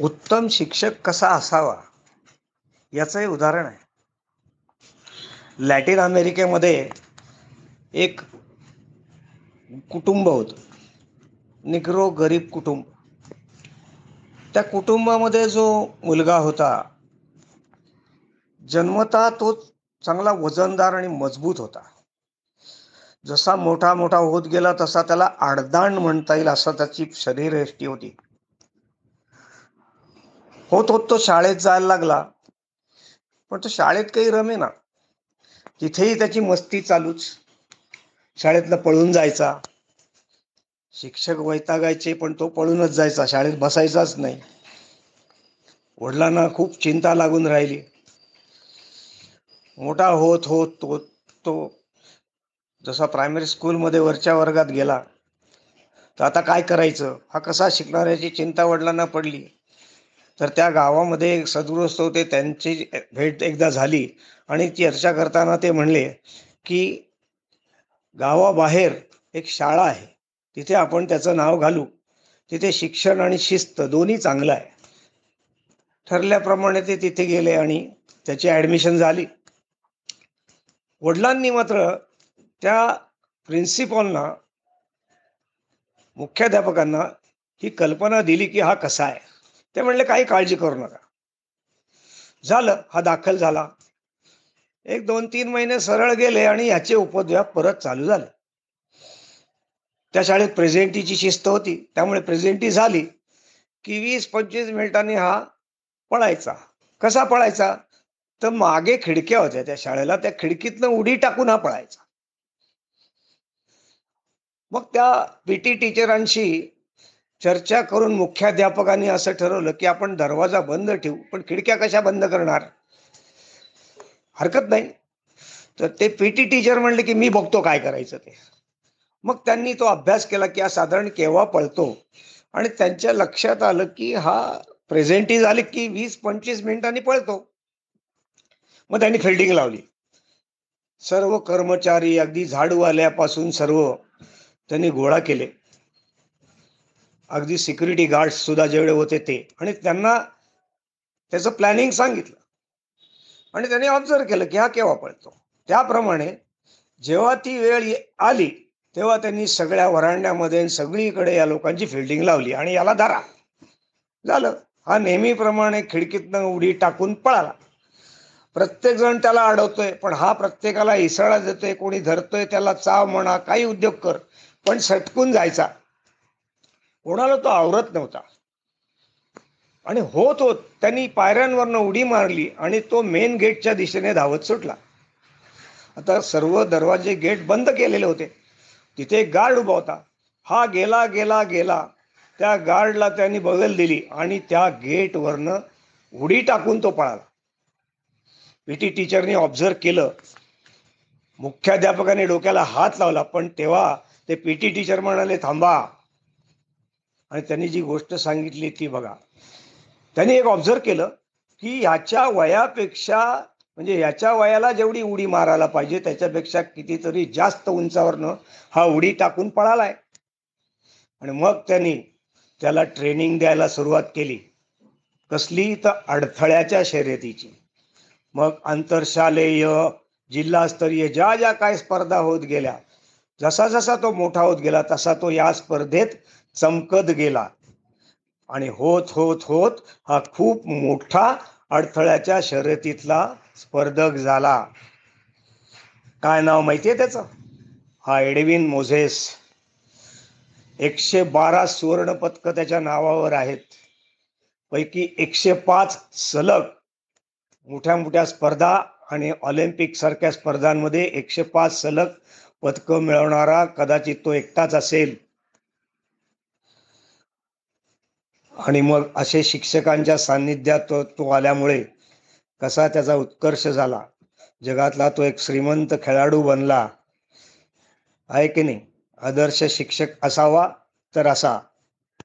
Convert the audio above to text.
उत्तम शिक्षक कसा असावा? याचं हे उदाहरण आहे. लॅटिन अमेरिकेमध्ये एक कुटुंब होतं. निग्रो गरीब कुटुंब. त्या कुटुंबामध्ये जो मुलगा होता जन्मता तो चांगला वजनदार आणि मजबूत होता. जसा मोठा मोठा होत गेला तसा त्याला आडदांड म्हणता येईल असं त्याची शरीरयष्टी होती. होत होत तो शाळेत जायला लागला. पण तो शाळेत काही रमे ना. तिथेही त्याची मस्ती चालूच. शाळेतला पळून जायचा. शिक्षक वैतागायचे पण तो पळूनच जायचा. शाळेत बसायचाच नाही. वडिलांना खूप चिंता लागून राहिली. मोठा होत होत तो तो जसा प्रायमरी स्कूलमध्ये वरच्या वर्गात गेला. तर आता काय करायचं? हा कसा शिकणाऱ्याची चिंता वडिलांना पडली. तर त्या गावामध्ये एक सद्गृहस्थ होते त्यांची भेट एकदा झाली आणि चर्चा करताना ते म्हणले की गावाबाहेर एक शाळा आहे. तिथे आपण त्याचं नाव घालू. तिथे शिक्षण आणि शिस्त दोन्ही चांगलं आहे. ठरल्याप्रमाणे ते तिथे गेले आणि त्याची ॲडमिशन झाली. वडिलांनी मात्र त्या प्रिन्सिपॉलना मुख्याध्यापकांना ही कल्पना दिली की हा कसा आहे? ते म्हणले काही काळजी करू नका. झालं हा दाखल झाला. एक दोन तीन महिने सरळ गेले आणि याचे उपद्व्याप परत चालू झाले. त्या शाळेत प्रेझेंटीची शिस्त होती. त्यामुळे प्रेझेंटी झाली की वीस पंचवीस मिनिटांनी हा पळायचा. कसा पळायचा? तर मागे खिडक्या होत्या त्या शाळेला. त्या खिडकीतनं उडी टाकून हा पळायचा. मग त्या पीटी टीचरांशी चर्चा करून मुख्याध्यापकांनी असं ठरवलं की आपण दरवाजा बंद ठेवू पण खिडक्या कशा बंद करणार? हरकत नाही. तर ते पीटी टीचर म्हणले की मी बघतो काय करायचं ते. मग त्यांनी तो अभ्यास केला की हा साधारण केव्हा पळतो? आणि त्यांच्या लक्षात आलं की हा प्रेझेंटी झाले की वीस पंचवीस मिनिटांनी पळतो. मग त्यांनी फिल्डिंग लावली. सर्व कर्मचारी अगदी झाडूवाल्यापासून सर्व त्यांनी गोळा केले. अगदी सिक्युरिटी गार्ड सुद्धा जेवढे होते ते. आणि त्यांना त्याचं प्लॅनिंग सांगितलं. आणि त्यांनी ऑब्झर्व केलं की हा केव्हा पळतो? त्याप्रमाणे जेव्हा ती वेळ आली तेव्हा त्यांनी सगळ्या वरांड्यामध्ये सगळीकडे या लोकांची फिल्डिंग लावली आणि याला धरा. झालं. हा नेहमीप्रमाणे खिडकीतनं उडी टाकून पळाला. प्रत्येक जण त्याला अडवतोय पण हा प्रत्येकाला इसळा देतोय कोणी धरतोय त्याला चाव म्हणा काही उद्योग कर. पण सटकून जायचा. कोणाला तो आवरत नव्हता. आणि होत होत त्यांनी पायऱ्यांवरनं उडी मारली आणि तो मेन गेटच्या दिशेने धावत सुटला. आता सर्व दरवाजे गेट बंद केलेले होते. तिथे एक गार्ड उभा होता. हा गेला गेला गेला. त्या गार्डला त्यांनी बगल दिली आणि त्या गेटवरनं उडी टाकून तो पळाला. पीटी टीचरने ऑब्झर्व केलं. मुख्याध्यापकाने डोक्याला हात लावला पण तेव्हा ते पीटी टीचर म्हणाले थांबा आणि त्यांनी जी गोष्ट सांगितली ती बघा. त्यांनी एक ऑब्झर्व केलं की ह्याच्या वयापेक्षा म्हणजे याच्या वयाला जेवढी उडी मारायला पाहिजे त्याच्यापेक्षा कितीतरी जास्त उंचावरनं हा उडी टाकून पळालाय. आणि मग त्यांनी त्याला ट्रेनिंग द्यायला सुरुवात केली. कसली तर अडथळ्याच्या शर्यतीची. मग आंतरशालेय जिल्हास्तरीय ज्या ज्या काय स्पर्धा होत गेल्या जसा जसा तो मोठा होत गेला तसा तो या स्पर्धेत चमकत गेला. आणि होत होत होत हा खूप मोठा अडथळ्याच्या शर्यतीतला स्पर्धक झाला. काय नाव माहितीये त्याचं? हा एडविन मोझेस. एकशे बारा सुवर्ण पदक त्याच्या नावावर आहेत. पैकी एकशे पाच सलग. मोठ्या मोठ्या स्पर्धा आणि ऑलिम्पिक सारख्या स्पर्धांमध्ये एकशे पाच सलग पदकं मिळवणारा कदाचित तो एकटाच असेल. आणि मग असे शिक्षकांच्या सान्निध्यात तो, तो आल्यामुळे कसा त्याचा उत्कर्ष झाला? जगातला तो एक श्रीमंत खेळाडू बनला. आहे की नाही? आदर्श शिक्षक असावा तर असा.